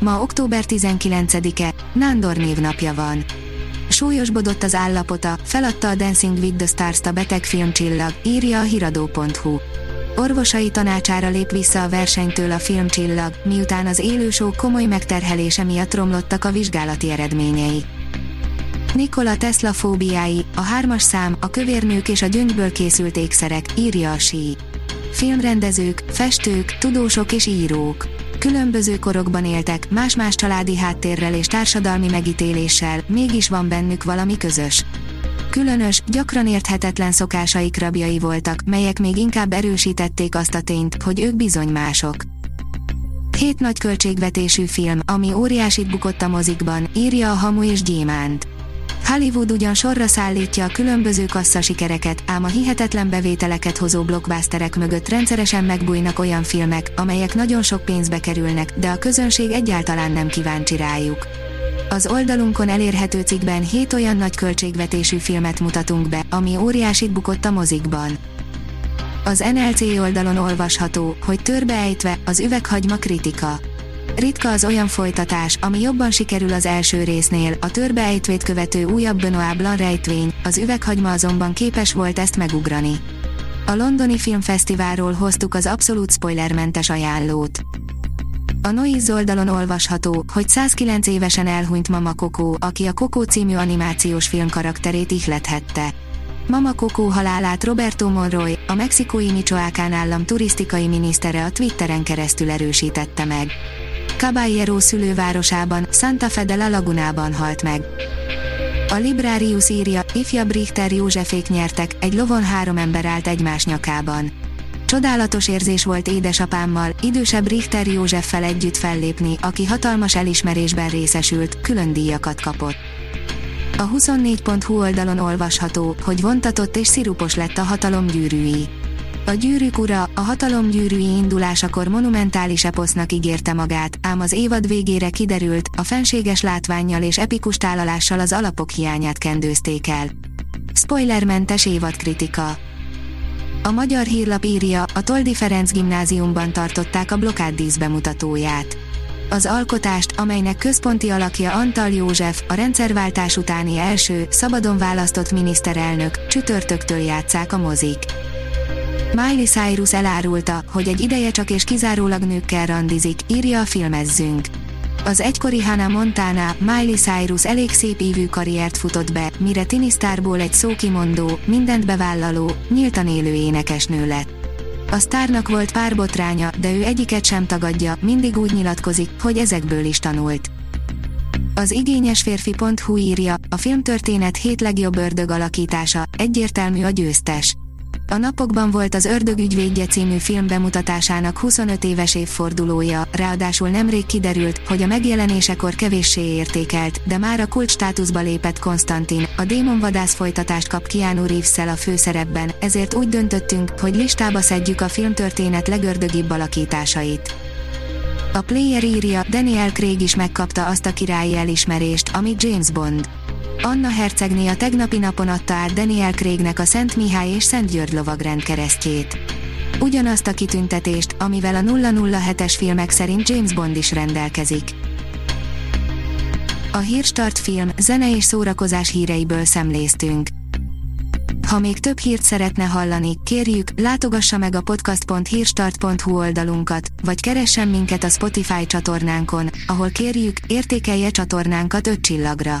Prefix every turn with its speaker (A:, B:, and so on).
A: Ma október 19-e, Nándor névnapja van. Súlyosbodott az állapota, feladta a Dancing with the Stars-t a beteg filmcsillag, írja a hiradó.hu. Orvosai tanácsára lép vissza a versenytől a filmcsillag, miután az élősó komoly megterhelése miatt romlottak a vizsgálati eredményei. Nikola Tesla fóbiái, a hármas szám, a kövérnők és a gyöngyből készült ékszerek, írja a sí. Filmrendezők, festők, tudósok és írók Különböző korokban éltek, más-más családi háttérrel és társadalmi megítéléssel, mégis van bennük valami közös. Különös, gyakran érthetetlen szokásaik rabjai voltak, melyek még inkább erősítették azt a tényt, hogy ők bizony mások. Hét nagy költségvetésű film, ami óriásit bukott a mozikban, írja a Hamu és Gyémánt. Hollywood ugyan sorra szállítja a különböző kasszasikereket, ám a hihetetlen bevételeket hozó blockbusterek mögött rendszeresen megbújnak olyan filmek, amelyek nagyon sok pénzbe kerülnek, de a közönség egyáltalán nem kíváncsi rájuk. Az oldalunkon elérhető cikkben 7 olyan nagy költségvetésű filmet mutatunk be, ami óriásit bukott a mozikban. Az NLC oldalon olvasható, hogy törbeejtve az üveghagyma kritika Ritka az olyan folytatás, ami jobban sikerül az első résznél, a törbeejtvét követő újabb Benoit Blanc rejtvény, az üveghagyma azonban képes volt ezt megugrani. A londoni filmfesztiválról hoztuk az abszolút spoilermentes ajánlót. A Noiz oldalon olvasható, hogy 109 évesen elhunyt Mama Coco, aki a Coco című animációs film karakterét ihlethette. Mama Coco halálát Roberto Monroy, a mexikói Michoacán állam turisztikai minisztere a Twitteren keresztül erősítette meg. Caballero szülővárosában, Santa Fe de la Lagunában halt meg. A Librarius írja, ifjabb Richter Józsefék nyertek, egy lovon három ember állt egymás nyakában. Csodálatos érzés volt édesapámmal, idősebb Richter Józseffel együtt fellépni, aki hatalmas elismerésben részesült, külön díjakat kapott. A 24.hu oldalon olvasható, hogy vontatott és szirupos lett a hatalom gyűrűi. A gyűrűk ura, a hatalom gyűrűi indulásakor monumentális eposznak ígérte magát, ám az évad végére kiderült, a fenséges látványjal és epikus tálalással az alapok hiányát kendőzték el. Spoilermentes évadkritika A magyar hírlap írja, a Toldi Ferenc gimnáziumban tartották a blokáddísz bemutatóját. Az alkotást, amelynek központi alakja Antal József, a rendszerváltás utáni első, szabadon választott miniszterelnök, csütörtöktől játszák a mozik. Miley Cyrus elárulta, hogy egy ideje csak és kizárólag nőkkel randizik, írja a filmezzünk. Az egykori Hannah Montana, Miley Cyrus elég szép ívű karriert futott be, mire tinisztárból egy szókimondó, mindent bevállaló, nyíltan élő énekesnő lett. A sztárnak volt pár botránya, de ő egyiket sem tagadja, mindig úgy nyilatkozik, hogy ezekből is tanult. Az igényes férfi.hu írja, a filmtörténet hét legjobb ördög alakítása, egyértelmű a győztes. A napokban volt az Ördög ügyvédje című film bemutatásának 25 éves évfordulója, ráadásul nemrég kiderült, hogy a megjelenésekor kevéssé értékelt, de már a kult státuszba lépett Konstantin, a démonvadász folytatást kap Keanu reeves a főszerepben, ezért úgy döntöttünk, hogy listába szedjük a filmtörténet legördögibb alakításait. A player írja, Daniel Craig is megkapta azt a királyi elismerést, amit James Bond. Anna hercegné a tegnapi napon adta át Daniel Craignek a Szent Mihály és Szent György lovagrend keresztjét. Ugyanazt a kitüntetést, amivel a 007-es filmek szerint James Bond is rendelkezik. A Hírstart film, zene és szórakozás híreiből szemléztünk. Ha még több hírt szeretne hallani, kérjük, látogassa meg a podcast.hírstart.hu oldalunkat, vagy keressen minket a Spotify csatornánkon, ahol kérjük, értékelje csatornánkat 5 csillagra.